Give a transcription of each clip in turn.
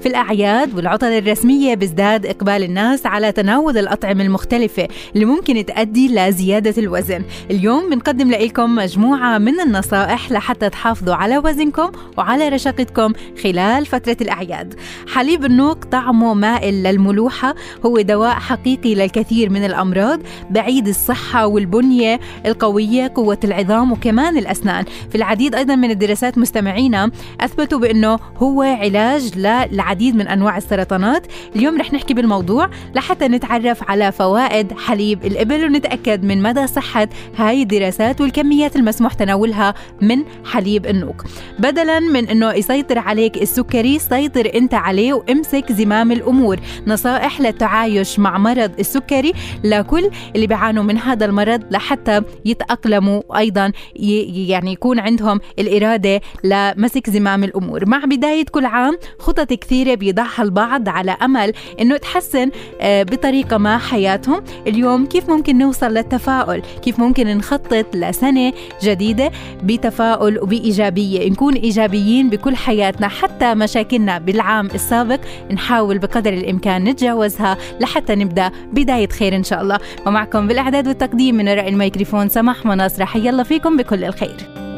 في الأعياد والعطل الرسمية بيزداد إقبال الناس على تناول الأطعمة المختلفة اللي ممكن تؤدي لزيادة الوزن. اليوم بنقدم لكم مجموعة من النصائح لحتى تحافظوا على وزنكم وعلى رشاقتكم خلال فترة الأعياد. حليب النوق طعمه مائل للملوحة هو دواء حقيقي للكثير من الأمراض بعيد الصحة والبنية القوية قوة العظام وكمان الأسنان. في العديد أيضا من الدراسات مستمعينا أثبتوا بأنه هو علاج للعديد العديد من أنواع السرطانات. اليوم رح نحكي بالموضوع لحتى نتعرف على فوائد حليب الإبل ونتأكد من مدى صحة هاي الدراسات والكميات المسموح تناولها من حليب النوق بدلا من أنه يسيطر عليك السكري سيطر أنت عليه وامسك زمام الأمور. نصائح للتعايش مع مرض السكري لكل اللي بيعانوا من هذا المرض لحتى يتأقلموا وأيضا يعني يكون عندهم الإرادة لمسك زمام الأمور. مع بداية كل عام خطط كثير كثيرة بيضعها البعض على أمل إنه تحسن آه، بطريقة ما حياتهم. اليوم كيف ممكن نوصل للتفاؤل؟ كيف ممكن نخطط لسنة جديدة بتفاؤل وبإيجابية؟ نكون إيجابيين بكل حياتنا حتى مشاكلنا بالعام السابق. نحاول بقدر الإمكان نتجاوزها لحتى نبدأ بداية خير إن شاء الله. ومعكم بالإعداد والتقديم من وراء الميكروفون سماح مناصر. حي الله فيكم بكل الخير.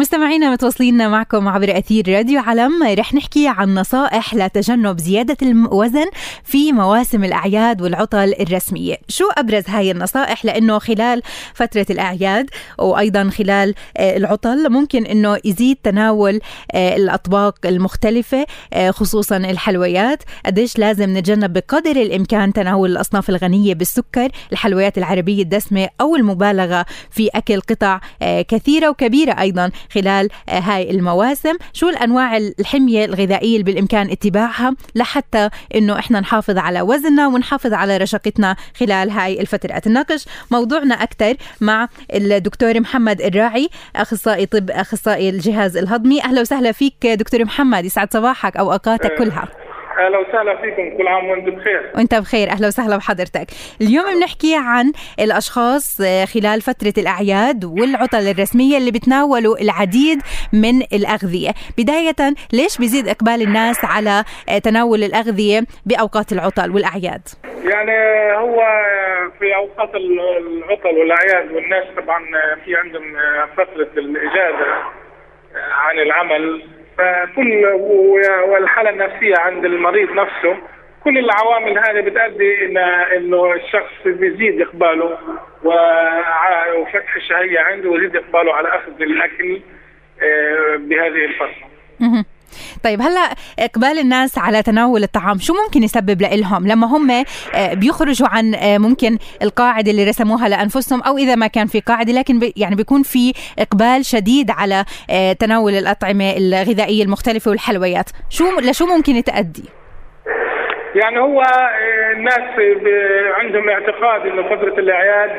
مستمعينا متواصلين معكم عبر أثير راديو علم. رح نحكي عن نصائح لتجنب زيادة الوزن في مواسم الأعياد والعطل الرسمية. شو أبرز هاي النصائح؟ لأنه خلال فترة الأعياد وأيضا خلال آه، العطل ممكن أنه يزيد تناول آه، الأطباق المختلفة آه، خصوصا الحلويات. قديش لازم نتجنب بقدر الإمكان تناول الأصناف الغنية بالسكر الحلويات العربية الدسمة أو المبالغة في أكل قطع كثيرة وكبيرة أيضا. خلال آه، هاي المواسم. شو الأنواع الحمية الغذائية اللي بالإمكان اتباعها لحتى إنه إحنا نحافظ على وزننا ونحافظ على رشاقتنا خلال هاي الفترات؟ نناقش موضوعنا أكثر مع الدكتور محمد الراعي أخصائي طب أخصائي الجهاز الهضمي. أهلا وسهلا فيك دكتور محمد يسعد صباحك أو أوقاتك كلها. أهلا وسهلا فيكم كل عام وانت بخير. وأنت بخير أهلا وسهلا بحضرتك. اليوم بنحكي عن الأشخاص آه، خلال فترة الأعياد والعطل الرسمية اللي بتناولوا العديد من الأغذية. بداية ليش بيزيد إقبال الناس على آه، تناول الأغذية بأوقات العطل والأعياد؟ يعني هو في أوقات العطل والأعياد والناس طبعا في عندهم فترة الإجازة عن العمل. فكل والحالة النفسية عند المريض نفسه كل العوامل هذه بتؤدي إلى إنه الشخص بيزيد إقباله وفتح الشهية عنده ويزيد إقباله على أخذ الأكل آه، بهذه الفترة. طيب هلا إقبال الناس على تناول الطعام شو ممكن يسبب لهم لما هم آه، بيخرجوا عن آه، ممكن القاعدة اللي رسموها لأنفسهم أو إذا ما كان في قاعدة لكن يعني بيكون في إقبال شديد على آه، تناول الأطعمة الغذائية المختلفة والحلويات. شو لشو ممكن تؤدي يعني هو الناس عندهم اعتقاد إنه فتره الأعياد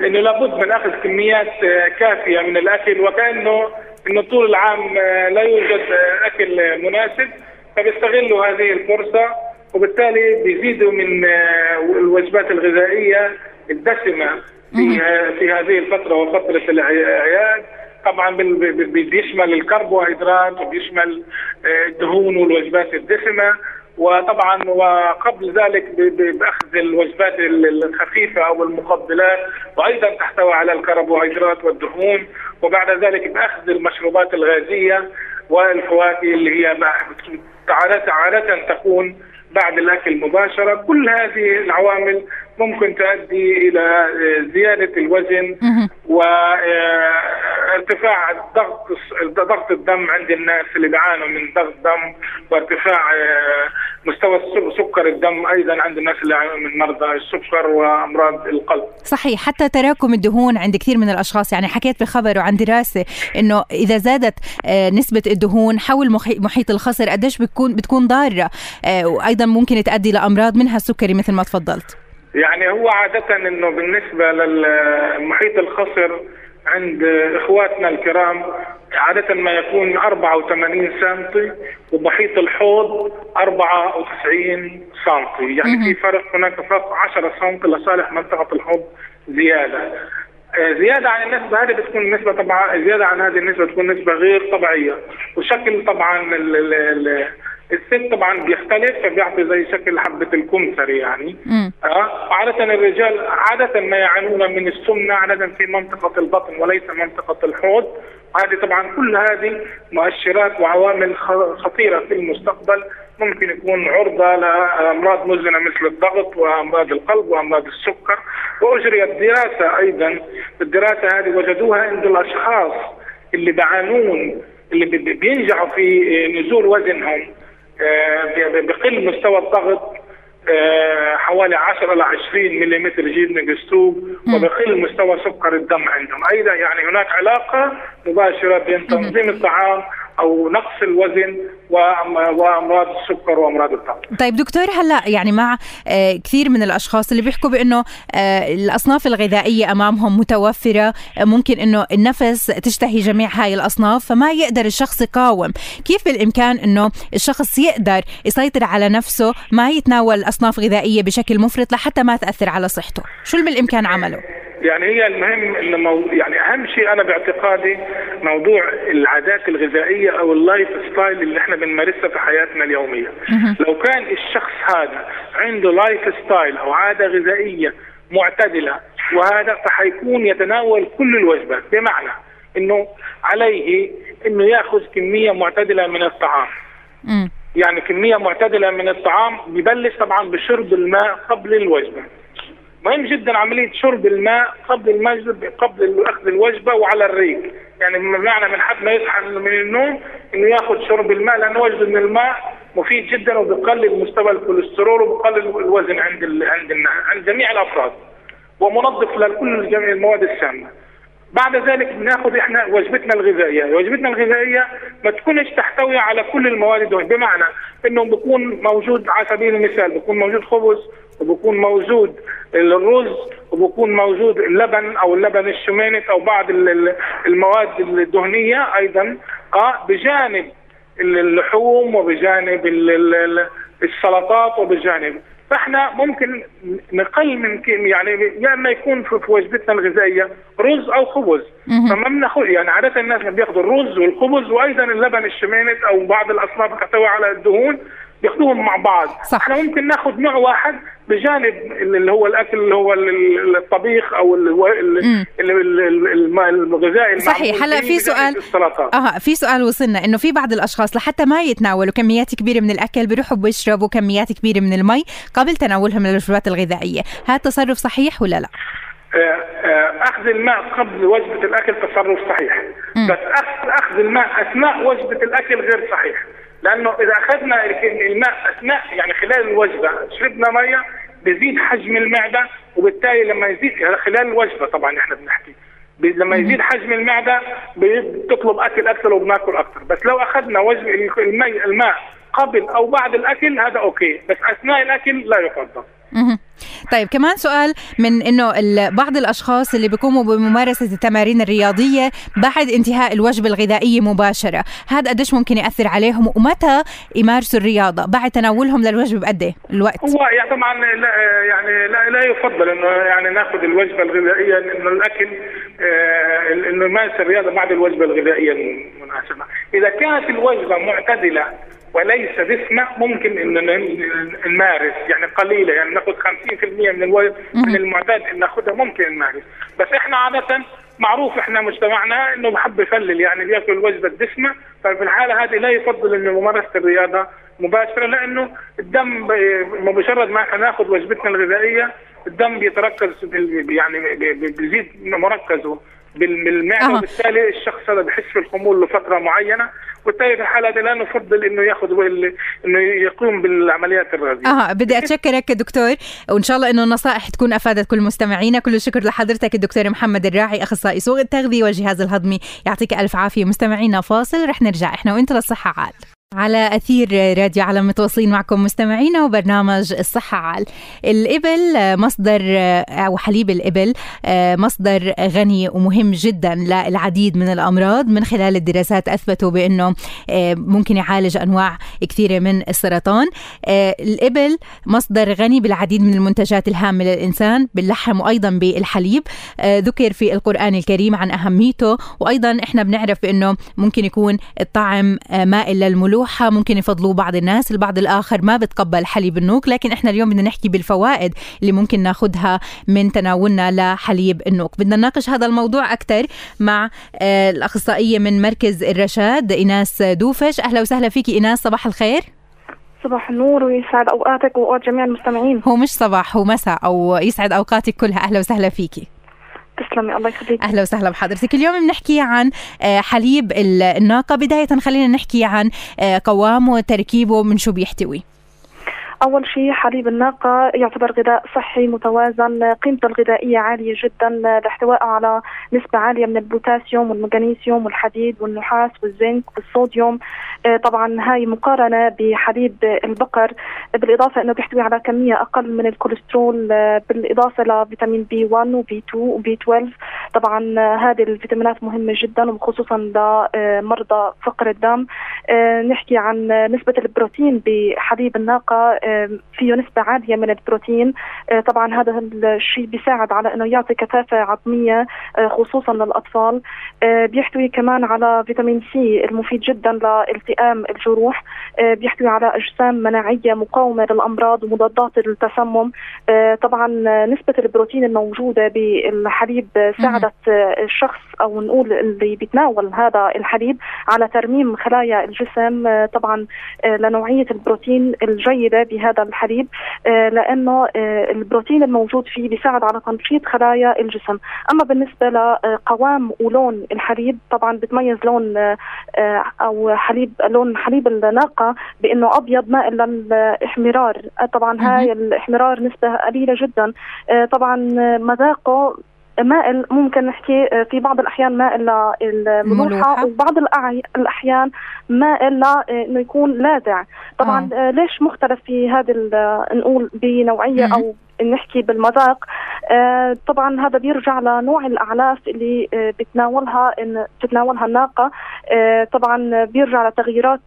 إنه لابد من أخذ كميات كافية من الأكل وكأنه إنه طول العام آه، لا يوجد آه، أكل مناسب فبيستغلوا هذه الفرصة وبالتالي بيزيدوا من آه، الوجبات الغذائية الدسمة في في هذه الفترة وفترة الأعياد. طبعا بيشمل الكربوهيدرات وبيشمل الدهون والوجبات الدسمة. وطبعا وقبل ذلك بأخذ الوجبات الخفيفة أو المقبلات وأيضا تحتوي على الكربوهيدرات والدهون وبعد ذلك بأخذ المشروبات الغازية والفواكه اللي هي عادة عادة تكون بعد الأكل مباشرة. كل هذه العوامل ممكن تؤدي إلى زيادة الوزن وارتفاع ارتفاع الضغط ضغط الدم عند الناس اللي بيعانوا من ضغط دم وارتفاع آه، مستوى سكر الدم أيضا عند الناس اللي يعانون من مرضى السكر وأمراض القلب. صحيح حتى تراكم الدهون عند كثير من الأشخاص يعني حكيت بخبر وعن دراسة إنه إذا زادت آه، نسبة الدهون حول محيط الخصر قديش بتكون بتكون ضارة آه، وأيضا ممكن تؤدي لأمراض منها السكري مثل ما تفضلت. يعني هو عادة إنه بالنسبة للمحيط الخصر عند إخواتنا الكرام عادة ما يكون 84 سم ومحيط الحوض 94 سم يعني في فرق هناك فرق 10 سم لصالح منطقة الحوض زيادة. آه، زيادة عن النسبة هذه بتكون نسبة طبعا زيادة عن هذه النسبة تكون نسبة غير طبيعية. وشكل طبعا ال ال ال الست طبعا بيختلف فبيعطي زي شكل حبة الكمثر يعني. آه عادة الرجال عادة ما يعانون من السمنة عادة في منطقة البطن وليس منطقة الحوض. هذه طبعا كل هذه مؤشرات وعوامل خطيرة في المستقبل. ممكن يكون عرضة لأمراض مزمنة مثل الضغط وأمراض القلب وأمراض السكر. وأجريت دراسة أيضا الدراسة هذه وجدوها عند الأشخاص اللي بيعانون اللي بينجحوا في نزول وزنهم. بقل مستوى الضغط آه، حوالي 10 ل 20 ملم جيد نجستوب وبقل مستوى سكر الدم عندهم. أيضا يعني هناك علاقة مباشرة بين تنظيم الطعام أو نقص الوزن وأمراض السكر وأمراض الضغط. طيب دكتور هلا يعني مع آه، كثير من الأشخاص اللي بيحكوا بأنه آه، الأصناف الغذائية أمامهم متوفرة آه، ممكن أنه النفس تشتهي جميع هاي الأصناف فما يقدر الشخص يقاوم، كيف بالإمكان أنه الشخص يقدر يسيطر على نفسه ما يتناول أصناف غذائية بشكل مفرط لحتى ما تأثر على صحته، شو اللي بالإمكان عمله؟ يعني هي المهم إنه مو يعني أهم شيء أنا باعتقادي موضوع العادات الغذائية أو ال lifestyle اللي إحنا بنمارسها في حياتنا اليومية. لو كان الشخص هذا عنده lifestyle أو عادة غذائية معتدلة وهذا فحيكون يتناول كل الوجبات بمعنى إنه عليه إنه يأخذ كمية معتدلة من الطعام. يعني كمية معتدلة من الطعام ببلش طبعا بشرب الماء قبل الوجبة. مهم جدا عملية شرب الماء قبل المجد قبل اخذ الوجبة وعلى الريق. يعني بمعنى من حد ما يصحى من النوم إنه يأخذ شرب الماء لأنه وجد من الماء مفيد جدا وبقلل مستوى الكوليسترول وبقلل الوزن عند ال عند عند جميع الأفراد. ومنظف لكل جميع المواد السامة. بعد ذلك بنأخذ إحنا وجبتنا الغذائية، وجبتنا الغذائية ما تكونش تحتوي على كل المواد بمعنى إنه بيكون موجود على سبيل المثال بيكون موجود خبز وبكون موجود الرز وبكون موجود اللبن أو اللبن الشمانت أو بعض المواد الدهنية أيضا آه بجانب اللحوم وبجانب السلطات وبجانب. فإحنا ممكن نقل من يعني يا إما يكون في وجبتنا الغذائية رز أو خبز. فما بناخذ يعني عادة الناس بياخذوا الرز والخبز وأيضا اللبن الشمانت أو بعض الأصناف تحتوي على الدهون. ياخذوهم مع بعض. صح. إحنا ممكن ناخذ نوع واحد بجانب اللي هو الأكل اللي هو الطبيخ أو الغذائي صحيح. هلا في سؤال آه في سؤال وصلنا إنه في بعض الأشخاص لحتى ما يتناولوا كميات كبيرة من الأكل بيروحوا بيشربوا كميات كبيرة من المي قبل تناولهم للوجبات الغذائية. هذا تصرف صحيح ولا لا؟ آه، آه، أخذ الماء قبل وجبة الأكل تصرف صحيح. م. بس أخذ الماء أثناء وجبة الأكل غير صحيح. لأنه إذا أخذنا الماء اثناء يعني خلال الوجبة شربنا مية بيزيد حجم المعده وبالتالي لما يزيد خلال الوجبة طبعا إحنا بنحكي. لما يزيد حجم المعده بتطلب أكل أكثر وبناكل أكثر بس لو أخذنا وجبه الماء الماء قبل أو بعد الأكل هذا أوكي. بس أثناء الأكل لا يفضل طيب كمان سؤال من إنه بعض الأشخاص اللي بيقوموا بممارسة التمارين الرياضية بعد انتهاء الوجبة الغذائية مباشرة، هذا قديش ممكن يأثر عليهم ومتى يمارسوا الرياضة؟ بعد تناولهم للوجبة بقد إيه الوقت؟ هو يعني طبعا لا يعني لا, لا يفضل إنه يعني ناخذ الوجبة الغذائية انه الأكل آه إنه يمارس الرياضة بعد الوجبة الغذائية المناسبة، إذا كانت الوجبة معتدلة وليس دسمة ممكن ان نمارس. يعني قليلة. يعني ناخذ 50% من الوزن من المعتاد إن ناخذها ممكن نمارس. بس إحنا عادة معروف إحنا مجتمعنا إنه بحب يقلل يعني بياكل الوجبه الدسمه ففي الحالة هذه لا يفضل إنه ممارسة الرياضة مباشرة لأنه الدم بمجرد ما ناخذ وجبتنا الغذائية الدم بيتركز يعني بيزيد مركزه. بالمعده آه. وبالتالي الشخص هذا بحس بالخمول لفترة معينة وبالتالي في الحاله لا نفضل إنه يأخذ إنه يقوم بالعمليات الرئويه. آه بدي أتشكرك دكتور وإن شاء الله إنه النصائح تكون أفادت كل مستمعينا كل الشكر لحضرتك الدكتور محمد الراعي أخصائي سوق التغذية والجهاز الهضمي يعطيك ألف عافية مستمعينا فاصل رح نرجع إحنا وإنت للصحة عال. على أثير راديو على متواصلين معكم مستمعينا وبرنامج الصحة عال. الإبل مصدر أو حليب الإبل مصدر غني ومهم جدا للعديد من الأمراض. من خلال الدراسات أثبتوا بأنه ممكن يعالج أنواع كثيرة من السرطان. الإبل مصدر غني بالعديد من المنتجات الهامة للإنسان باللحم وأيضا بالحليب. ذكر في القرآن الكريم عن أهميته. وأيضا إحنا بنعرف بأنه ممكن يكون الطعم مائل للملوك. مفتوحة ممكن يفضلوه بعض الناس البعض الآخر ما بتقبل حليب النوك. لكن إحنا اليوم بدنا نحكي بالفوائد اللي ممكن ناخذها من تناولنا لحليب النوك. بدنا نناقش هذا الموضوع أكثر مع آه، الأخصائية من مركز الرشاد إيناس دوفش. أهلا وسهلا فيكي إيناس صباح الخير. صباح النور ويسعد أوقاتك وأوقات جميع المستمعين. هو مش صباح هو مساء أو يسعد أوقاتك كلها. أهلا وسهلا فيكي. تسلمي الله يخليك. أهلا وسهلا بحضرتك. اليوم بنحكي عن آه، حليب الناقة. بداية خلينا نحكي عن آه، قوامه وتركيبه من شو بيحتوي. أول شيء حليب الناقة يعتبر غذاء صحي متوازن. قيمته الغذائية عالية جدا. لاحتوائه على نسبة عالية من البوتاسيوم والمغنيسيوم والحديد والنحاس والزنك والصوديوم. آه، طبعا هاي مقارنة بحليب البقر بالإضافة أنه بيحتوي على كمية أقل من الكوليسترول. آه، بالإضافة لفيتامين B 1 و B 2 و B 12 طبعا آه، هذه الفيتامينات مهمة جدا وخصوصا لمرضى فقر الدم. نحكي عن نسبة البروتين بحليب الناقة. فيه نسبة عالية من البروتين. آه، طبعا هذا الشيء بيساعد على إنه يعطي كثافة عظمية آه، خصوصا للأطفال. آه، بيحتوي كمان على فيتامين سي المفيد جدا لالتئام الجروح. بيحتوي على أجسام مناعية مقاومة للأمراض ومضادات التسمم طبعا نسبة البروتين الموجودة بالحليب ساعدت الشخص أو نقول اللي بيتناول هذا الحليب على ترميم خلايا الجسم. طبعا لنوعية البروتين الجيدة بهذا الحليب آه، لأنه آه، البروتين الموجود فيه بيساعد على تنشيط خلايا الجسم. أما بالنسبة لقوام ولون الحليب طبعا بتميز لون آه، أو حليب لون حليب الناقة بأنه أبيض مائل للاحمرار طبعا هاي الاحمرار نسبة قليلة جدا. طبعا مذاقه مائل ممكن نحكي آه، في بعض الأحيان مائل للملوحه وبعض الأحيان مائل لأنه يكون لاذع. طبعا آه. ليش مختلف في هذه نقول بنوعية أو نحكي بالمذاق؟ آه طبعا هذا بيرجع لنوع الأعلاف اللي آه بتناولها إن تتناولها الناقة. آه طبعا بيرجع لتغييرات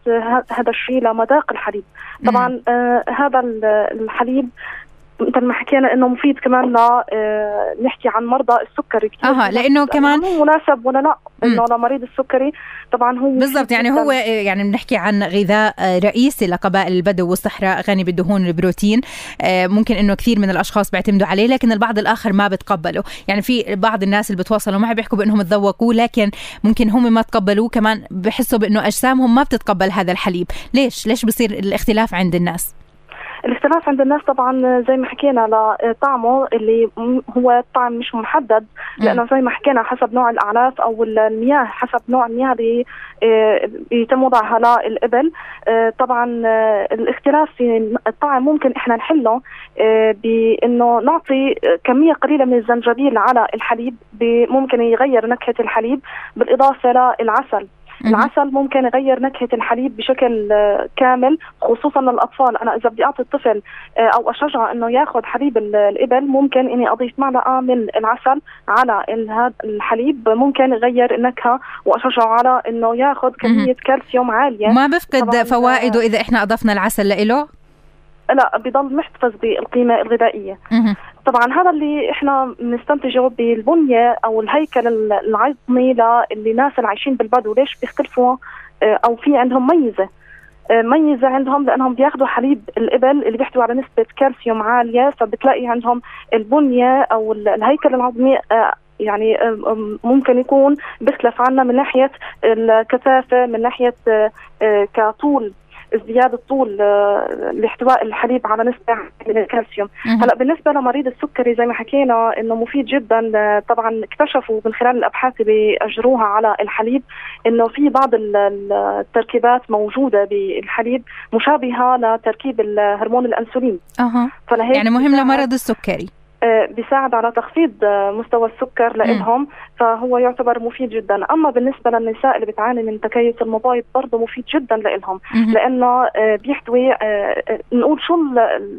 هذا الشيء لمذاق الحليب. طبعا آه هذا الحليب مثل ما حكينا إنه مفيد كمان آه، نحكي عن مرضى السكري كثير أها لأنه كمان هو مناسب ولا لا؟ إنه لمريض السكري طبعا هو بالضبط يعني هو يعني بنحكي عن غذاء آه، رئيسي لقبائل البدو والصحراء غني بالدهون والبروتين. آه، ممكن إنه كثير من الأشخاص بيعتمدوا عليه لكن البعض الآخر ما بتقبله. يعني في بعض الناس اللي بتواصلوا معي بيحكوا بأنهم تذوقوه لكن ممكن هم ما تقبلوه كمان بحسوا بأنه أجسامهم ما بتتقبل هذا الحليب. ليش؟ ليش بصير الاختلاف عند الناس؟ الاختلاف عند الناس طبعا زي ما حكينا لطعمه اللي هو طعم مش محدد لأنه زي ما حكينا حسب نوع الاعلاف أو المياه حسب نوع المياه اللي آه، يتم وضعها للإبل. آه، طبعا آه، الاختلاف في الطعم ممكن إحنا نحله بإنه نعطي كمية قليلة من الزنجبيل على الحليب ممكن يغير نكهة الحليب بالإضافة للعسل. العسل ممكن يغير نكهة الحليب بشكل آه، كامل خصوصا للأطفال. أنا إذا بدي أعطي الطفل آه، أو أشجعه إنه ياخذ حليب الإبل ممكن إني أضيف معلقة من العسل على هذا الحليب. ممكن يغير النكهة وأشجعه على إنه ياخذ كمية كالسيوم عالية. ما بفقد فوائده إذا إحنا أضفنا العسل له لا بضل محتفظ بالقيمة الغذائية. طبعا هذا اللي إحنا بنستنتجه بالبنية أو الهيكل العظمي للناس اللي عايشين بالبدو ليش بيختلفوا آه، أو في عندهم ميزة. آه، ميزة عندهم لأنهم بياخذوا حليب الإبل اللي بيحتوي على نسبة كالسيوم عالية فبتلاقي عندهم البنية أو الهيكل العظمي آه، يعني ممكن يكون بيختلف عنا من ناحية الكثافة من ناحية كطول. ازدياد طول لاحتواء الحليب على نسبة من الكالسيوم. هلا بالنسبة لمريض السكري زي ما حكينا إنه مفيد جدا طبعا اكتشفوا من خلال الأبحاث اللي أجروها على الحليب إنه في بعض التركيبات موجودة بالحليب مشابهة لتركيب هرمون الأنسولين. أها. يعني مهم لمرض السكري. آه، بيساعد على تخفيض آه، مستوى السكر لهم فهو يعتبر مفيد جدا. أما بالنسبة للنساء اللي بتعاني من تكيس المبايض برضه مفيد جدا لهم لأنه آه، بيحتوي نقول شو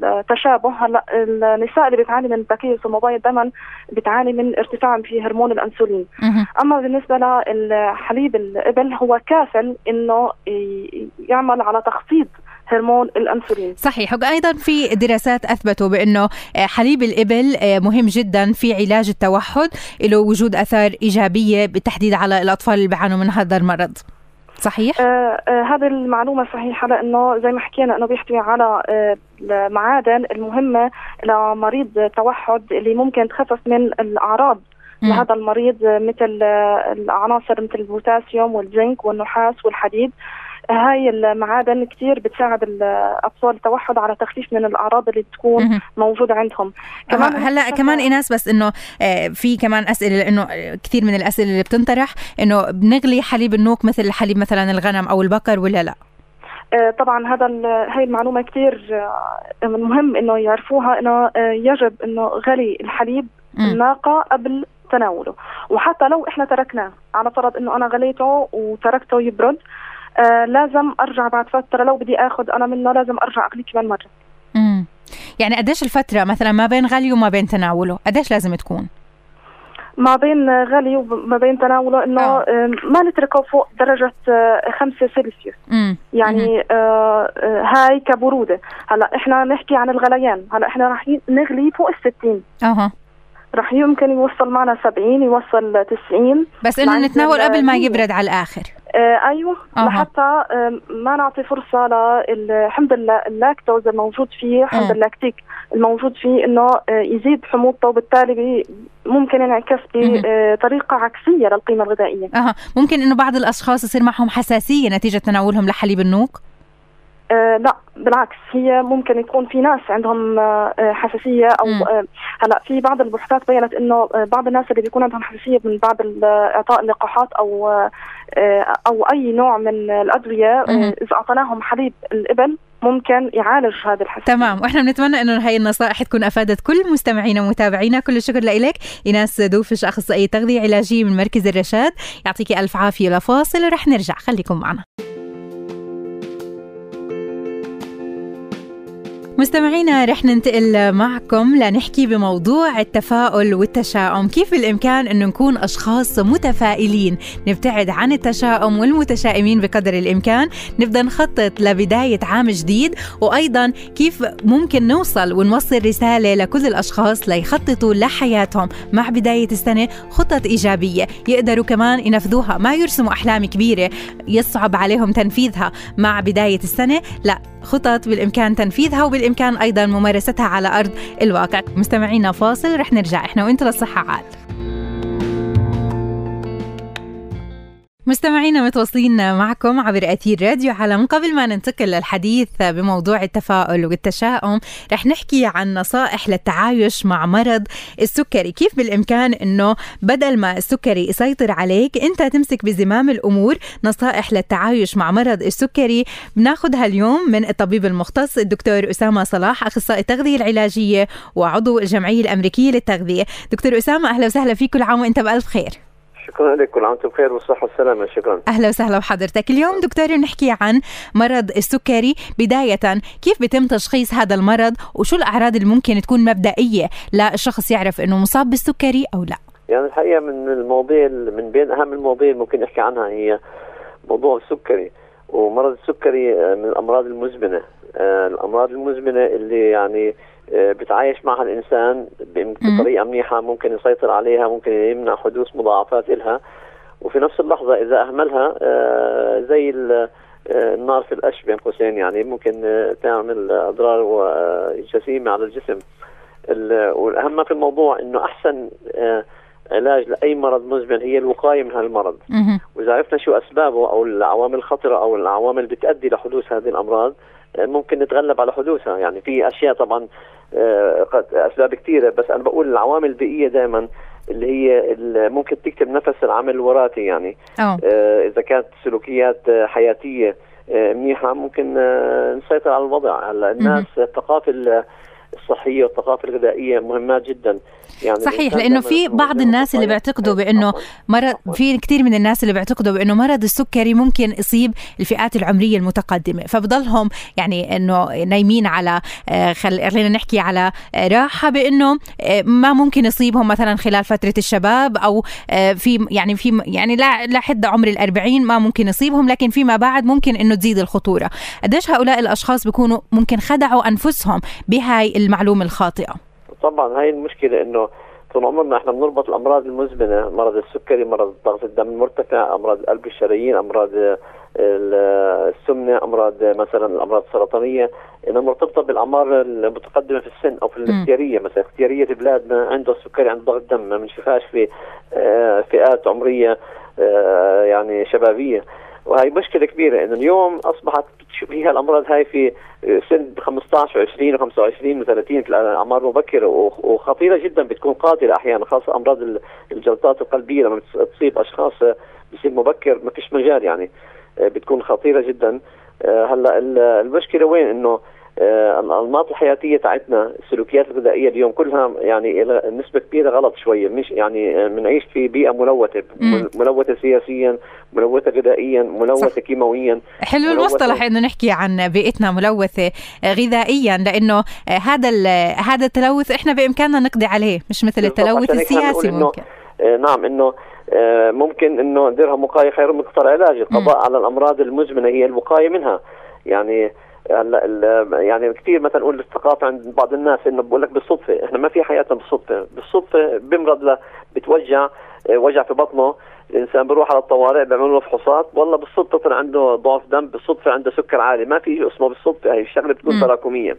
التشابه. هلأ النساء اللي بتعاني من تكيس المبايض دائما بتعاني من ارتفاع في هرمون الأنسولين. أما بالنسبة لحليب الإبل هو كافل إنه يعمل على تخفيض هرمون الأنسولين. صحيح. أيضا في دراسات أثبتوا بأنه آه، حليب الإبل آه، مهم جدا في علاج التوحد له وجود آثار إيجابية بالتحديد على الأطفال اللي بيعانوا من هذا المرض. صحيح؟ آه آه هذه المعلومة صحيحة لأنه زي ما حكينا أنه بيحتوي على آه المعادن المهمة لمريض التوحد اللي ممكن تخفف من الأعراض لهذا المريض مثل آه، العناصر مثل البوتاسيوم والزنك والنحاس والحديد. هاي المعادن كثير بتساعد الأطفال التوحد على تخفيف من الأعراض اللي تكون موجودة عندهم. كمان هلا كمان ايناس بس إنه آه، في كمان أسئلة لأنه كثير من الأسئلة اللي بتنطرح إنه بنغلي حليب النوق مثل حليب مثلا الغنم أو البقر ولا لا؟ آه، طبعا هذا هاي المعلومة كثير آه، مهم إنه يعرفوها إنه يجب إنه غلي الحليب الناقة قبل تناوله. وحتى لو إحنا تركناه على فرض إنه أنا غليته وتركته يبرد آه لازم أرجع بعد فترة لو بدي آخذ أنا منه لازم أرجع اغلي كمان مرة. امم يعني قديش الفترة مثلا ما بين غلي وما بين تناوله؟ قديش لازم تكون؟ ما بين غلي وما بين تناوله إنه آه. ما نتركه فوق درجة آه، خمسة سلسيوس. يعني آه آه هاي كبرودة. هلأ إحنا نحكي عن الغليان. هلأ إحنا راح نغلي فوق ال 60 أها. رح يمكن يوصل معنا 70 يوصل 90 بس إنه نتناول قبل ما يبرد على الآخر. آه أيوه أه. لحتى آه ما نعطي فرصة لحمض اللاكتوز الموجود فيه حمض اللاكتيك الموجود فيه إنه آه يزيد حموضته وبالتالي ممكن ينعكس بطريقه عكسية للقيمة الغذائية. أها ممكن إنه بعض الأشخاص يصير معهم حساسية نتيجة تناولهم لحليب النوق؟ آه لا بالعكس هي ممكن يكون في ناس عندهم آه حساسية أو آه هلا في بعض البحوثات بينت إنه آه بعض الناس اللي بيكون عندهم حساسية من بعض إعطاء اللقاحات أو آه أو أي نوع من الأدوية آه إذا أعطيناهم حليب الإبل ممكن يعالج هذا الحساسية. تمام وإحنا بنتمنى إنه هاي النصائح تكون أفادت كل مستمعينا ومتابعينا. كل الشكر لك إيناس دوفش أخصائية تغذية علاجية من مركز الرشاد يعطيكي ألف عافية لفاصل رح نرجع. خليكم معنا. مستمعينا رح ننتقل معكم لنحكي بموضوع التفاؤل والتشاؤم. كيف بالإمكان أنه نكون أشخاص متفائلين؟ نبتعد عن التشاؤم والمتشائمين بقدر الإمكان. نبدأ نخطط لبداية عام جديد وأيضا كيف ممكن نوصل ونوصل رسالة لكل الأشخاص ليخططوا لحياتهم مع بداية السنة. خطط إيجابية يقدروا كمان ينفذوها. ما يرسموا أحلام كبيرة يصعب عليهم تنفيذها مع بداية السنة. لا خطط بالإمكان تنفيذها وبالإمكان أيضا ممارستها على أرض الواقع. مستمعينا فاصل رح نرجع إحنا وإنتوا للصحة. عال مستمعينا متواصلين معكم عبر أثير راديو علم قبل ما ننتقل للحديث بموضوع التفاؤل والتشاؤم رح نحكي عن نصائح للتعايش مع مرض السكري. كيف بالإمكان أنه بدل ما السكري يسيطر عليك أنت تمسك بزمام الأمور. نصائح للتعايش مع مرض السكري بناخذها اليوم من الطبيب المختص الدكتور أسامة صلاح أخصائي التغذية العلاجية وعضو الجمعية الأمريكية للتغذية. دكتور أسامة أهلا وسهلا فيك. كل عام وأنت بألف خير. شكرا لك كل عام وأنتم بخير والصحة والسلامة. شكرا. أهلا وسهلا بحضرتك. اليوم دكتور نحكي عن مرض السكري. بداية كيف بيتم تشخيص هذا المرض؟ وشو الأعراض اللي ممكن تكون مبدئية للشخص يعرف أنه مصاب بالسكري أو لا؟ يعني الحقيقة من المواضيع من بين أهم المواضيع اللي ممكن نحكي عنها هي موضوع السكري. ومرض السكري من الأمراض المزمنة. آه، الأمراض المزمنة اللي يعني آه، بتعايش معها الانسان بطريقة منيحة ممكن يسيطر عليها ممكن يمنع حدوث مضاعفات لها وفي نفس اللحظة إذا أهملها آه، زي آه، النار في القش بين قوسين يعني ممكن تعمل أضرار جسيمة على الجسم. والأهم في الموضوع إنه أحسن علاج لأي مرض مزمن هي الوقاية من هالمرض. وإذا عرفنا شو أسبابه أو العوامل الخطره أو العوامل اللي بتؤدي لحدوث هذه الأمراض آه، ممكن نتغلب على حدوثها. يعني في أشياء طبعا آه، قد أسباب كثيرة بس أنا بقول العوامل البيئية دائما اللي هي اللي ممكن تكتب نفس العامل الوراثي يعني. أوه. إذا كانت سلوكيات حياتية منيحة ممكن نسيطر على الوضع. هلا الناس الثقافة الصحية والثقافة الغذائية مهمات جدا. يعني صحيح لأنه في بعض الناس اللي بيعتقدوا بأنه مرض في كثير من الناس اللي بيعتقدوا بأنه مرض السكري ممكن يصيب الفئات العمرية المتقدمة. فبضلهم يعني إنه نايمين على آه، خلينا نحكي على آه، راحة بأنه آه، ما ممكن يصيبهم مثلا خلال فترة الشباب أو في يعني في يعني لا لحد عمر الأربعين ما ممكن يصيبهم لكن فيما بعد ممكن إنه تزيد الخطورة. قديش هؤلاء الأشخاص بيكونوا ممكن خدعوا أنفسهم بهاي المعلومة الخاطئة؟ طبعا هاي المشكلة إنه طول عمرنا إحنا بنربط الأمراض المزمنة مرض السكري مرض ضغط الدم المرتفع أمراض القلب والشرايين أمراض السمنة أمراض مثلا الأمراض السرطانية. إنها مرتبطة بالأعمار المتقدمة في السن أو في الختيارية مثلا. ختيارية بلادنا عنده السكري عنده ضغط دم ما بنشوفهاش في آه، فئات عمرية آه، يعني شبابية. وهي مشكلة كبيرة إنه اليوم أصبحت فيها الأمراض هاي في سن 15 و20 و25 و30 في الاعمار المبكره وخطيرة جدا بتكون قاتلة أحيانا خاصة أمراض الجلطات القلبية لما تصيب أشخاص بسن مبكر ما فيش مجال يعني بتكون خطيرة جدا. هلأ المشكلة وين؟ إنه آه، الأنماط الحياتية تاعتنا السلوكيات الغذائية اليوم كلها يعني نسبة كبيرة غلط شوية مش يعني بنعيش آه، في بيئة ملوثة ملوثة سياسيا ملوثة غذائيا ملوثة كيماويا حلو المصطلح إنه نحكي عن بيئتنا ملوثة غذائيا لأنه هذا هذا التلوث إحنا بإمكاننا نقضي عليه مش مثل التلوث السياسي ممكن. آه، نعم إنه ممكن إنه نديرها وقاية خير من قطر علاج القضاء على الأمراض المزمنة هي الوقاية منها. يعني هلا يعني كثير مثلا نقول الثقافه عند بعض الناس إنه بقول لك بالصدفة إحنا ما في حياتنا بالصدفة بالصدفة بمرض بتوجع آه، وجع في بطنه الإنسان بيروح على الطوارئ بيعملوا له فحوصات والله بالصدفة طلع عنده ضعف دم بالصدفة عنده سكر عالي ما في شيء اسمه بالصدفة هي الشغلة بتكون تراكمية.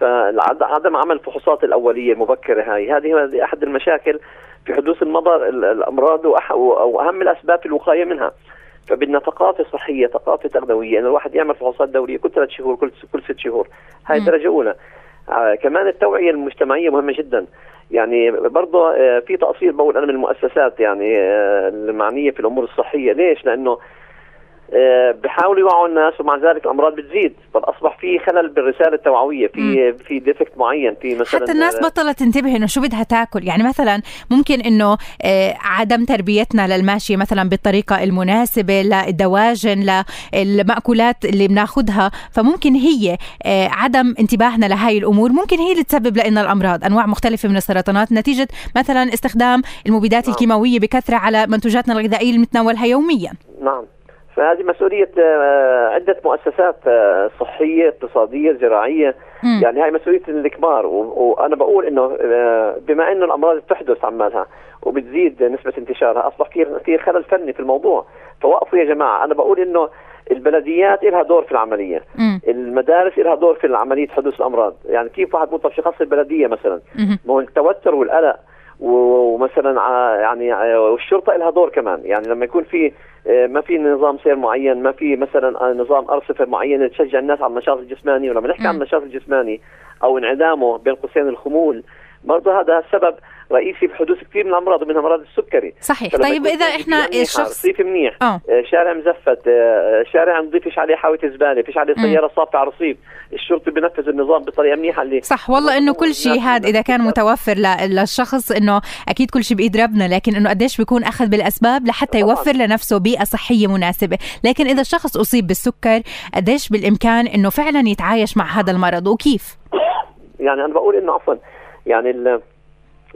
فعدم عمل الفحوصات الأولية المبكرة هاي هذه أحد المشاكل في حدوث المضر الأمراض وأهم الأسباب في الوقاية منها. فبدنا ثقافه صحية ثقافه تغذويه انه الواحد يعمل فحوصات دوريه كل ثلاث شهور كل كل ست شهور. هاي درجة أولى. آه كمان التوعية المجتمعية مهمة جدا. يعني برضه آه في تقصير بقول أنا من المؤسسات. يعني آه المعنية في الأمور الصحية. ليش؟ لأنه بحاولوا يوعوا الناس ومع ذلك الأمراض بتزيد فاصبح في خلل بالرسالة التوعوية في في ديفكت معين في مثلا حتى الناس بطلت تنتبه إنه شو بدها تاكل. يعني مثلا ممكن إنه آه، عدم تربيتنا للماشية مثلا بالطريقة المناسبة للدواجن للمأكولات اللي بناخذها فممكن هي آه، عدم انتباهنا لهي الأمور ممكن هي اللي تسبب لنا الأمراض. أنواع مختلفة من السرطانات. نتيجة مثلا استخدام المبيدات نعم. الكيماوية بكثرة على منتوجاتنا الغذائية اللي بنتناولها يوميا. نعم. فهذه مسؤولية آه، عدة مؤسسات آه، صحية اقتصادية زراعية. م. يعني هاي مسؤولية الكبار وأنا بقول إنه آه، بما إنه الأمراض بتحدث عمالها وبتزيد نسبة انتشارها أصبح في خلل فني في الموضوع. فوقفوا يا جماعة. أنا بقول إنه البلديات لها دور في العملية. م. المدارس لها دور في عملية حدوث الأمراض. يعني كيف واحد مطلب شخص البلدية مثلا؟ ما التوتر والقلق. ومثلا يعني والشرطة لها دور كمان. يعني لما يكون في آه، ما في نظام سير معين ما في مثلا آه، نظام أرصفة معينه تشجع الناس على النشاط الجسماني. ولما نحكي عن النشاط الجسماني أو انعدامه بين قوسين الخمول برضه هذا السبب رئيسي في حدوث كثير من الأمراض ومنها مرض السكري. صحيح. طيب إذا إحنا الشخص رصيف منيح. أوه. شارع مزفت آه، شارع نظيف فيش عليه حاوية زبالة فيش عليه سياره صافه على الرصيف. الشرطي بنفذ النظام بطريقة منيحة اللي صح. والله إنه كل شيء هذا إذا كان متوفر للشخص إنه أكيد كل شيء بإيد ربنا لكن إنه قديش بيكون أخذ بالأسباب لحتى يوفر لنفسه بيئة صحية مناسبة. لكن إذا الشخص أصيب بالسكر قديش بالإمكان إنه فعلا يتعايش مع هذا المرض؟ وكيف؟ يعني أنا بقول إنه عفوا يعني آه،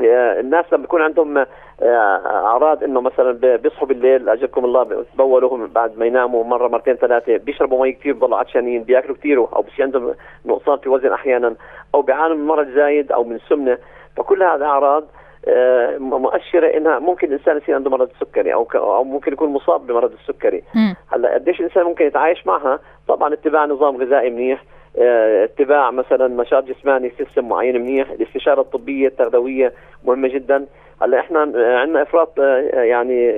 الناس لما بيكون عندهم آه، أعراض إنه مثلا بيصحوا بالليل أجلكم الله بتبولوا بعد ما يناموا مرة مرتين ثلاثة بيشربوا مي كثير بضلوا عطشانين بيأكلوا كثير أو بصير عندهم نقصان في وزن أحيانا أو بيعانوا من وزن زايد أو من سمنة. فكل هذه أعراض آه، مؤشرة إنها ممكن الإنسان يصير عنده مرض السكري أو أو ممكن يكون مصاب بمرض السكري. هلأ قديش الإنسان ممكن يتعايش معها؟ طبعا اتباع نظام غذائي منيح. آه، اتباع مثلا نشاط جسماني سيستم معين منيح الاستشارة الطبية التغذوية مهمة جدا. هلأ إحنا عندنا إفراط يعني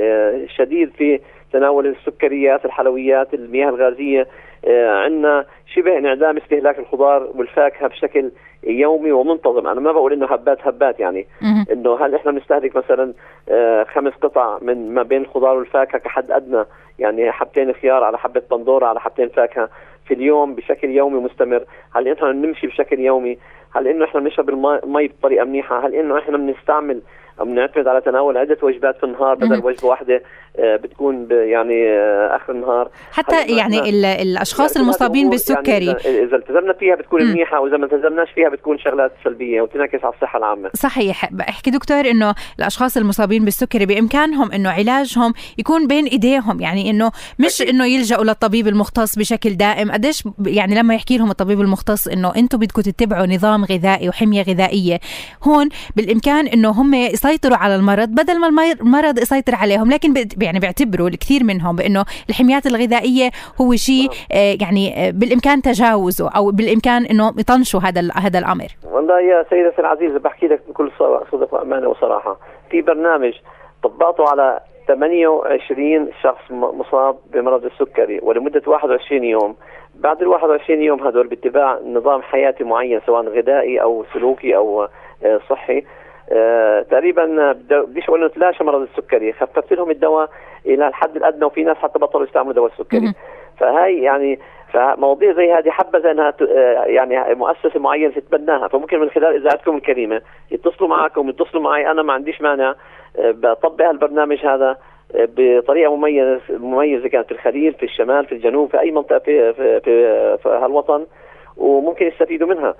شديد في تناول السكريات الحلويات المياه الغازية. عندنا شبه انعدام استهلاك الخضار والفاكهة بشكل يومي ومنتظم. أنا ما بقول إنه هبات هبات يعني. إنه هل إحنا بنستهلك مثلا آه، خمس قطع من ما بين الخضار والفاكهة كحد أدنى؟ يعني حبتين خيار على حبة بندوره على حبتين فاكهة في اليوم بشكل يومي مستمر. هل إحنا بنمشي بشكل يومي؟ هل إنه إحنا بنشرب المي بطريقة منيحة؟ هل إنه إحنا بنستعمل بنعتمد على تناول عدة وجبات في النهار بدل وجبة واحدة آه، بتكون يعني آه، آخر النهار؟ حتى يعني الأشخاص يعني المصابين بالسكري يعني اذا التزمنا فيها بتكون. منيحة وإذا ما التزمناش فيها بتكون شغلات سلبية وتنعكس على الصحة العامة. صحيح. بحكي دكتور إنه الأشخاص المصابين بالسكري بإمكانهم إنه علاجهم يكون بين إيديهم يعني إنه مش. إنه يلجأوا للطبيب المختص بشكل دائم. قديش يعني لما يحكي لهم الطبيب المختص إنه أنتم بدكم تتبعوا نظام غذائي وحمية غذائية هون بالإمكان إنه هم يسيطروا على المرض بدل ما المرض يسيطر عليهم. لكن يعني بيعتبروا الكثير منهم بإنه الحميات الغذائية هو شيء آه، يعني بالإمكان تجاوزه أو بالإمكان إنه يطنشوا هذا هذا الأمر. والله يا سيدتي العزيزه بحكي لك بكل صدق وأمانة وصراحة. في برنامج طبقته على 28 شخص مصاب بمرض السكري ولمدة 21 يوم. بعد ال 21 يوم هذول باتباع نظام حياتي معين سواء غذائي أو سلوكي أو آه، صحي. آه تقريبا بيشعروا إنه تلاشى مرض السكري خففت لهم الدواء إلى الحد الأدنى وفي ناس حتى بطلوا يستعملوا دواء السكري. فهي يعني فمواضيع زي هذه حبذا انها آه، يعني مؤسسة معينة تتبناها. فممكن من خلال إذاعتكم الكريمة يتصلوا معكم يتصلوا معي. أنا ما عنديش مانع آه، بطبق البرنامج هذا آه، بطريقة مميزة مميزة كانت في الخليل في الشمال في الجنوب في أي منطقة في في, في, في هالوطن. وممكن يستفيدوا منها.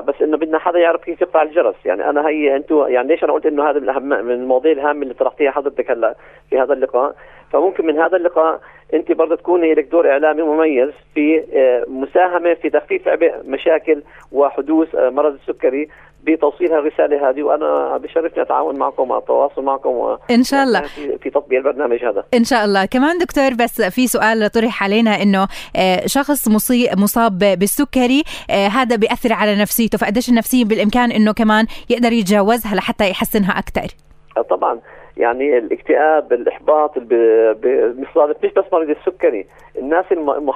بس إنه بدنا حدا يعرف كيف يقطع الجرس. يعني أنا هي أنتم يعني ليش أنا قلت إنه هذا من اهم من المواضيع الهامة اللي طرحتيها حضرتك هلا في هذا اللقاء؟ فممكن من هذا اللقاء أنت برضه تكوني لك دور إعلامي مميز في آه، مساهمة في تخفيف عبء مشاكل وحدوث آه، مرض السكري. بتوصيل الرسالة هذه وأنا بشرفني أتعاون معكم وأتواصل معكم إن شاء الله. في تطبيق البرنامج هذا. إن شاء الله. كمان دكتور بس في سؤال طرح علينا إنه آه، شخص مصاب بالسكري هذا بيأثر على نفسيته. فقديش النفسية بالإمكان إنه كمان يقدر يتجاوزها لحتى يحسنها أكثر طبعا. يعني الاكتئاب الإحباط مش مش بس مريض السكري. الناس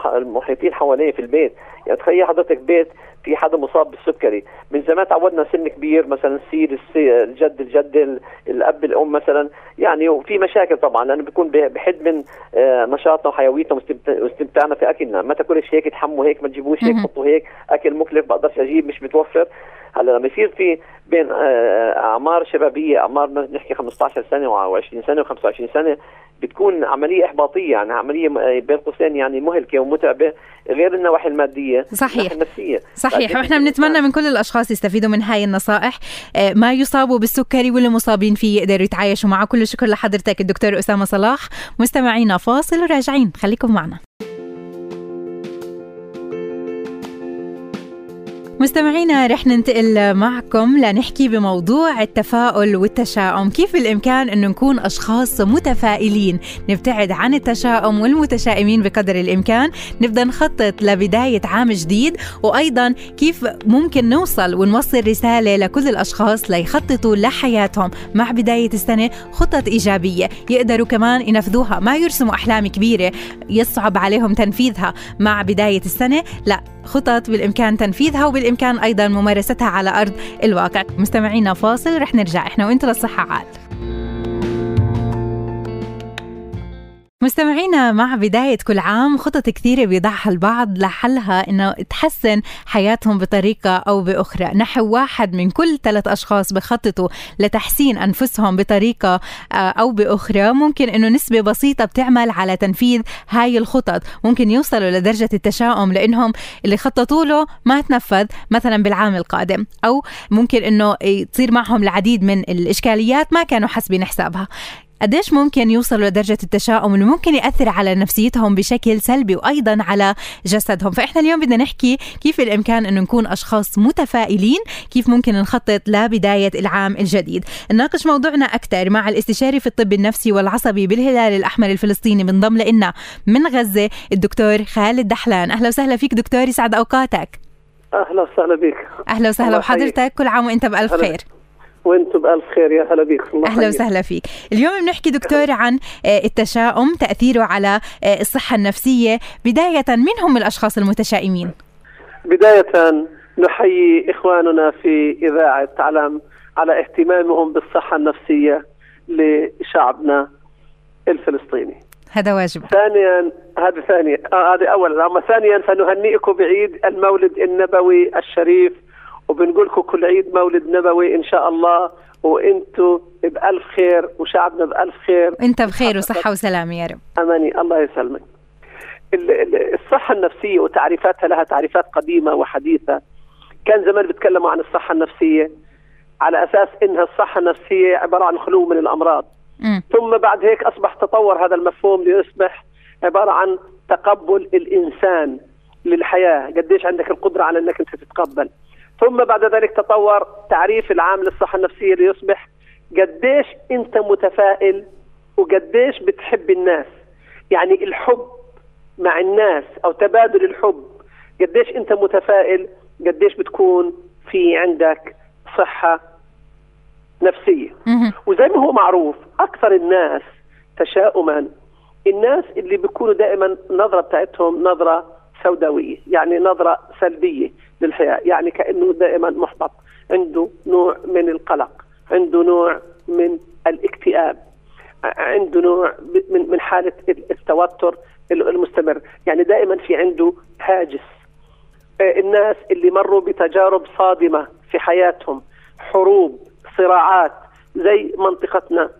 المحيطين حواليه في البيت. يعني تخيل حضرتك بيت في حدا مصاب بالسكري. من زمان تعودنا سن كبير مثلا سير الجد الجد الأب الأم مثلا. يعني وفي مشاكل طبعا لأنه بيكون بحد من آه، نشاطنا وحيويتنا واستمتاعنا في أكلنا. ما تاكلش هيك تحموا هيك ما تجيبوش هيك حطوا هيك. أكل مكلف بقدرش أجيب مش متوفر. هلأ لما يصير في بين آه، أعمار شبابية أعمار نحكي 15 سنة و20 سنة و25 سنة بتكون عملية إحباطية يعني عملية بين قوسين يعني مهلكة ومتعبة غير النواحي المادية صحيح. النفسية. صحيح. وإحنا بنتمنى من كل الأشخاص يستفيدوا من هاي النصائح. آه، ما يصابوا بالسكري واللي مصابين فيه يقدروا يتعايشوا معه. كل الشكر لحضرتك الدكتور أسامة صلاح. مستمعينا فاصل وراجعين. خليكم معنا. مستمعينا رح ننتقل معكم لنحكي بموضوع التفاؤل والتشاؤم. كيف بالإمكان أنه نكون أشخاص متفائلين؟ نبتعد عن التشاؤم والمتشائمين بقدر الإمكان. نبدأ نخطط لبداية عام جديد وأيضا كيف ممكن نوصل ونوصل رسالة لكل الأشخاص ليخططوا لحياتهم مع بداية السنة خطط إيجابية يقدروا كمان ينفذوها. ما يرسموا أحلام كبيرة يصعب عليهم تنفيذها مع بداية السنة لا خطط بالإمكان تنفيذها وبالإمكان أيضا ممارستها على أرض الواقع. مستمعينا فاصل رح نرجع إحنا وإنتوا للصحة. عال مستمعينا مع بداية كل عام خطط كثيرة بيضعها البعض لحلها إنه تحسن حياتهم بطريقة أو بأخرى، نحو واحد من كل ثلاث أشخاص بخططوا لتحسين أنفسهم بطريقة آه، أو بأخرى، ممكن إنه نسبة بسيطة بتعمل على تنفيذ هاي الخطط، ممكن يوصلوا لدرجة التشاؤم لإنهم اللي خططوا له ما تنفذ مثلا بالعام القادم، أو ممكن إنه تصير معهم العديد من الإشكاليات ما كانوا حاسبين حسابها، قديش ممكن يوصلوا لدرجة التشاؤم اللي ممكن يأثر على نفسيتهم بشكل سلبي وأيضا على جسدهم؟ فإحنا اليوم بدنا نحكي كيف الإمكان أنه نكون أشخاص متفائلين كيف ممكن نخطط لبداية العام الجديد. نناقش موضوعنا أكثر مع الاستشاري في الطب النفسي والعصبي بالهلال الأحمر الفلسطيني بنضم لنا من غزة الدكتور خالد دحلان. أهلا وسهلا فيك دكتور يسعد أوقاتك. أهلا وسهلا بك أهلا وسهلا بحضرتك كل عام وأنت بألف هلا خير. وأنتم بألف خير يا هلا الله أهلا. وسهلا فيك. اليوم بنحكي دكتور عن آه، التشاؤم تأثيره على آه، الصحة النفسية. بداية من هم الأشخاص المتشائمين؟ بداية نحيي إخواننا في إذاعة علم على اهتمامهم بالصحة النفسية لشعبنا الفلسطيني. هذا واجب. ثانيا هذا ثانيا آه هذا أولا أما ثانيا فنهنئكم بعيد المولد النبوي الشريف وبنقول لكم كل عيد مولد نبوي إن شاء الله وأنتم بألف خير وشعبنا بألف خير أنت بخير وصحة وسلامة يا رب أماني الله يسلمك. ال- ال- الصحة النفسية وتعريفاتها لها تعريفات قديمة وحديثة. كان زمان بيتكلموا عن الصحة النفسية على أساس إنها الصحة النفسية عبارة عن خلو من الأمراض. مم. ثم بعد هيك أصبح تطور هذا المفهوم ليصبح عبارة عن تقبل الإنسان للحياة، قديش عندك القدرة على إنك أنت تتقبل. ثم بعد ذلك تطور تعريف العام للصحة النفسية ليصبح قديش أنت متفائل وقديش بتحب الناس. يعني الحب مع الناس أو تبادل الحب قديش أنت متفائل قديش بتكون في عندك صحة نفسية. مهم. وزي ما هو معروف أكثر الناس تشاؤما الناس اللي بيكونوا دائما النظره بتاعتهم نظرة سوداوية يعني نظرة سلبية للحياة يعني كأنه دائما محبط عنده نوع من القلق عنده نوع من الاكتئاب عنده نوع من من حالة ال- التوتر ال- المستمر يعني دائما في عنده هاجس. آه، الناس اللي مروا بتجارب صادمة في حياتهم حروب صراعات زي منطقتنا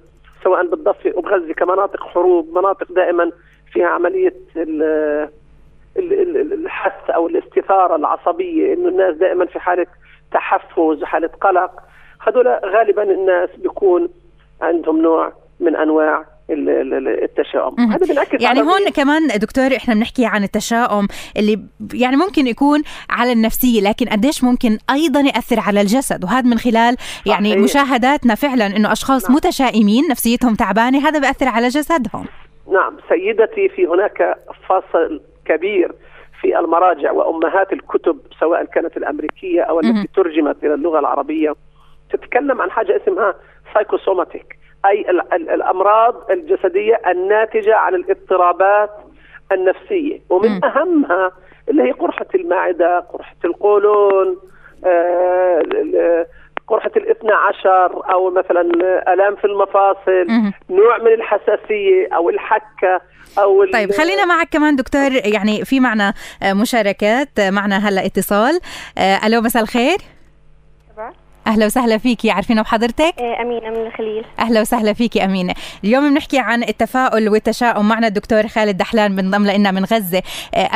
سواء بالضفة وبغزة كمناطق حروب مناطق دائما فيها ال- الحث أو الاستثارة العصبية إنه الناس دائما في حالة تحفز وحالة قلق هذول غالبا الناس بيكون عندهم نوع من ال- التشاؤم. هذا بنعكس يعني هون كمان دكتور إحنا بنحكي عن التشاؤم اللي يعني ممكن يكون على النفسية لكن قديش ممكن أيضا يأثر على الجسد وهذا من خلال يعني صحيح. مشاهداتنا فعلا إنه أشخاص نعم. متشائمين نفسيتهم تعبانة هذا بيأثر على جسدهم نعم سيدتي في هناك فصل كبير في المراجع وأمهات الكتب سواء كانت الأمريكية أو. التي ترجمت إلى اللغة العربية تتكلم عن حاجة اسمها سايكوسوماتيك أي ال- ال- الأمراض الجسدية الناتجة عن الاضطرابات النفسية ومن. أهمها اللي هي قرحة المعدة قرحة القولون آه، قرحه الاثنى عشر أو مثلا آلام في المفاصل. نوع من الحساسية أو الحكة أو ال- طيب خلينا معك كمان دكتور. يعني في معنا آه، مشاركات آه، معنا هلا اتصال. آه، ألو مساء الخير. أهلا وسهلا فيكي عارفين بحضرتك إيه، أمينة من الخليل. أهلا وسهلا فيكي أمينة. اليوم بنحكي عن التفاؤل والتشاؤم. معنا الدكتور خالد دحلان بنضم لنا من غزة.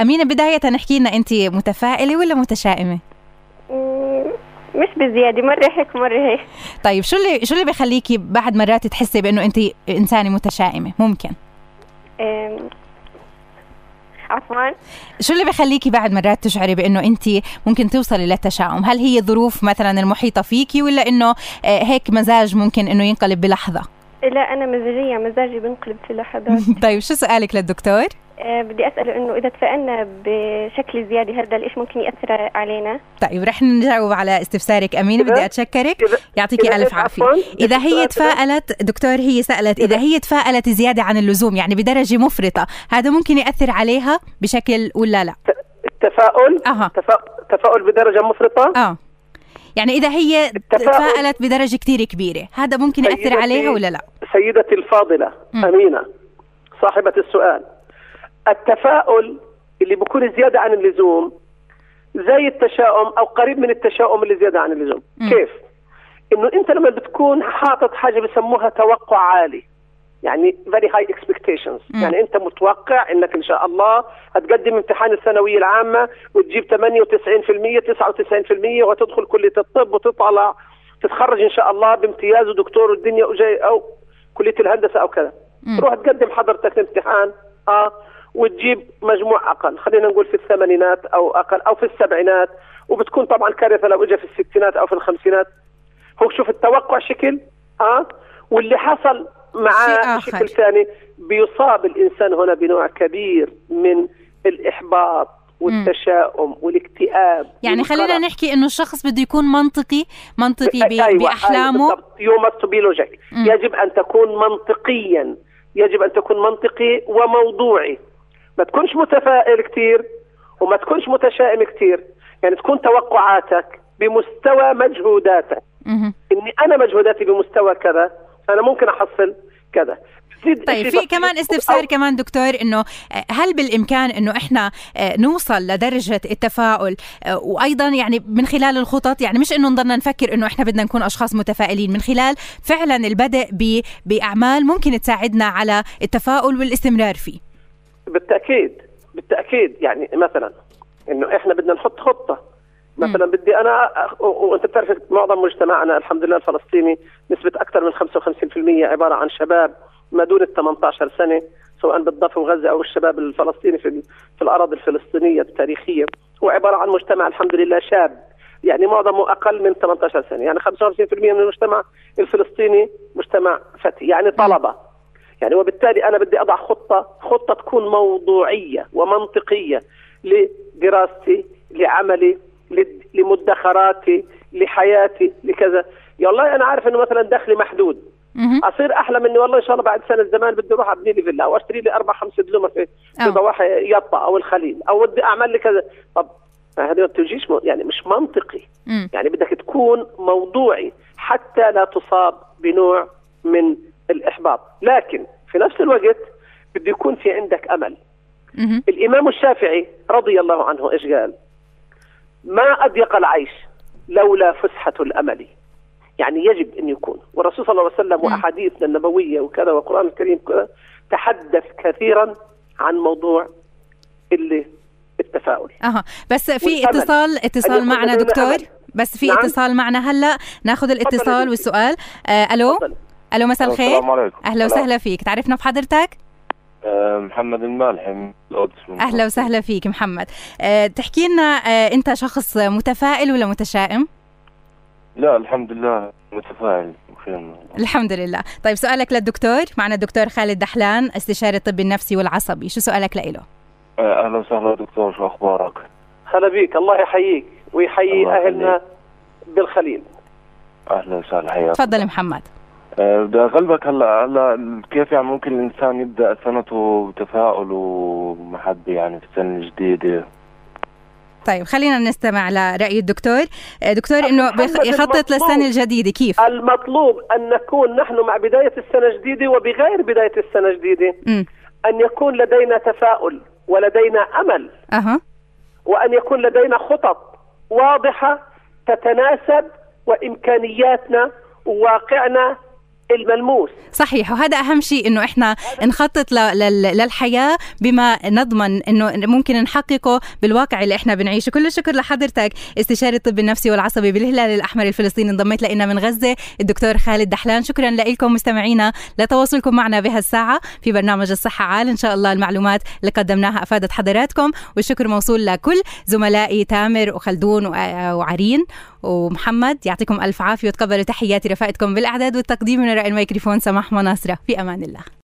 أمينة بداية نحكي لنا أنت متفائلة ولا متشائمة؟ مش بزيادة مرة هيك مرة هيك. طيب شو اللي شو اللي بيخليكي بعد مرات تحسي بأنه انت إنسانة متشائمة؟ ممكن. عفوا. شو اللي بيخليكي بعد مرات تشعري بأنه انت ممكن توصلي للتشاؤم؟ هل هي ظروف مثلا المحيطة فيكي ولا أنه آه، هيك مزاج ممكن أنه ينقلب بلحظة؟ لا أنا مزاجية مزاجي بنقلب في لحظات. طيب شو سؤالك للدكتور؟ بدي أسأله إنه إذا تفائلنا بشكل زيادة هذا الإيش ممكن يأثر علينا؟ طيب رح نجاوب على استفسارك. أمينة بدي أتشكرك. يعطيكي ألف عافية؟ إذا هي؟ تفائلت دكتور هي سألت. اذا هي تفائلت زيادة عن اللزوم يعني بدرجة مفرطة هذا ممكن يأثر عليها بشكل ولا لا؟ التفاؤل؟ أها. تفا- تفاؤل بدرجة مفرطة؟ آه. يعني إذا هي تفائلت بدرجة كتير كبيرة هذا ممكن يأثر سيدتي- عليها ولا لا؟ سيدتي الفاضلة. أمينة صاحبة السؤال. التفاؤل اللي بيكون زيادة عن اللزوم زي التشاؤم أو قريب من التشاؤم اللي زيادة عن اللزوم مم. كيف إنه أنت لما بتكون حاطط حاجة بيسموها توقع عالي يعني very high expectations مم. يعني أنت متوقع إنك إن شاء الله هتقدم امتحان الثانوية العامة وتجيب 98% 99% وتدخل كلية الطب وتطلع تتخرج إن شاء الله بامتياز ودكتور والدنيا وجاي أو كلية الهندسة أو كذا. تروح تقدم حضرتك الامتحان آه وتجيب مجموع أقل. خلينا نقول في الثمانينات أو أقل أو في السبعينات. وبتكون طبعا كارثة لو اجى في الستينات أو في الخمسينات. هو شوف التوقع شكل آه واللي حصل آخر. بشكل ثاني بيصاب الإنسان هنا بنوع كبير من الإحباط والتشاؤم والاكتئاب يعني خلينا. نحكي إنه الشخص بده يكون منطقي منطقي ب- أيوة، بأحلامه. أيوة you must be. يجب أن تكون منطقيا. يجب أن تكون منطقي وموضوعي. ما تكونش متفائل كثير وما تكونش متشائم كثير يعني تكون توقعاتك بمستوى مجهوداتك. إني أنا مجهوداتي بمستوى كذا أنا ممكن أحصل كذا. طيب في. كمان استفسار كمان دكتور إنه آه، هل بالإمكان إنه إحنا آه، نوصل لدرجة التفاؤل؟ آه، وأيضا يعني من خلال الخطط يعني مش إنه نضلنا نفكر إنه إحنا بدنا نكون أشخاص متفائلين من خلال فعلا البدء ب- بأعمال ممكن تساعدنا على التفاؤل والاستمرار فيه. بالتأكيد بالتأكيد. يعني مثلا إنه إحنا بدنا نحط خطة. مثلا بدي أنا وأنت بتعرف معظم مجتمعنا الحمد لله الفلسطيني نسبة أكثر من 55% عبارة عن شباب ما دون ال 18 سنة سواء بالضفة وغزة أو الشباب الفلسطيني في في الأراضي الفلسطينية التاريخية. هو عباره عن مجتمع الحمد لله شاب. يعني معظمه أقل من 18 سنة. يعني 55% من المجتمع الفلسطيني مجتمع فتي يعني طلبة. يعني وبالتالي أنا بدي أضع خطة خطة تكون موضوعية ومنطقية لدراستي لعملي لمدخراتي لحياتي لكذا يا والله أنا عارف إنه مثلا دخلي محدود. أصير أحلم إني والله إن شاء الله بعد سنة زمان بدي أروح أبني لي فيلا أو أشتري لي أربع خمس دلومه في في أو. ضواحي يطا أو الخليل أو بدي أعمل لي كذا طب هذا ما بتجيش يعني مش منطقي. يعني بدك تكون موضوعي حتى لا تصاب بنوع من الإحباط لكن في نفس الوقت بده يكون في عندك أمل مهم. الإمام الشافعي رضي الله عنه إيش قال ما أضيق العيش لولا فسحة الأمل يعني يجب أن يكون والرسول صلى الله عليه وسلم مم. وأحاديثنا النبوية وكذا والقرآن الكريم كذا تحدث كثيرا عن موضوع اللي التفاؤل أها بس في والأمل. اتصال اتصال معنا دكتور أمل. بس في نعم. اتصال معنا هلا ناخذ الاتصال. والسؤال آه ألو تفضل. ألو مساء الخير. السلام عليكم. أهلا وسهلا فيك. تعرفنا بحضرتك آه، محمد المالحي من القدس أهلا وسهلا فيك محمد. أه تحكي لنا أه أنت شخص متفائل ولا متشائم؟ لا الحمد لله متفائل. بخير الحمد لله. طيب سؤالك للدكتور. معنا الدكتور خالد دحلان استشاري الطب النفسي والعصبي. شو سؤالك لإله؟ آه، أهلا وسهلا دكتور. شو أخبارك؟ هلا بيك. الله يحييك ويحيي الله أهلنا بالخليل. أهلا وسهلا حياك تفضل محمد. آه، بدي اغلبك هلا هلا كيف يعني ممكن الإنسان يبدأ سنته بتفاؤل ومحبه يعني في السنة الجديده طيب خلينا نستمع لرأي الدكتور. أه دكتور إنه يخطط المطلوب. للسنة الجديدة كيف؟ المطلوب أن نكون نحن مع بداية السنة الجديدة وبغير بداية السنة الجديدة. امم أن يكون لدينا تفاؤل ولدينا أمل. أها. وأن يكون لدينا خطط واضحة تتناسب وإمكانياتنا وواقعنا الملموس. صحيح. وهذا أهم شيء إنه إحنا نخطط للحياة بما نضمن إنه ممكن نحققه بالواقع اللي إحنا بنعيشه. كل الشكر لحضرتك استشاري الطب النفسي والعصبي بالهلال الأحمر الفلسطيني. انضميت لنا من غزة الدكتور خالد دحلان. شكرا لكم مستمعينا لتواصلكم معنا بهالساعه في برنامج الصحة عال. إن شاء الله المعلومات اللي قدمناها أفادت حضراتكم. والشكر موصول لكل زملائي تامر وخلدون وع- وعرين ومحمد. يعطيكم ألف عافية وتقبلوا تحياتي. رفقتكم بالأعداد والتقديم من الميكروفون سماح مناصرة. في أمان الله.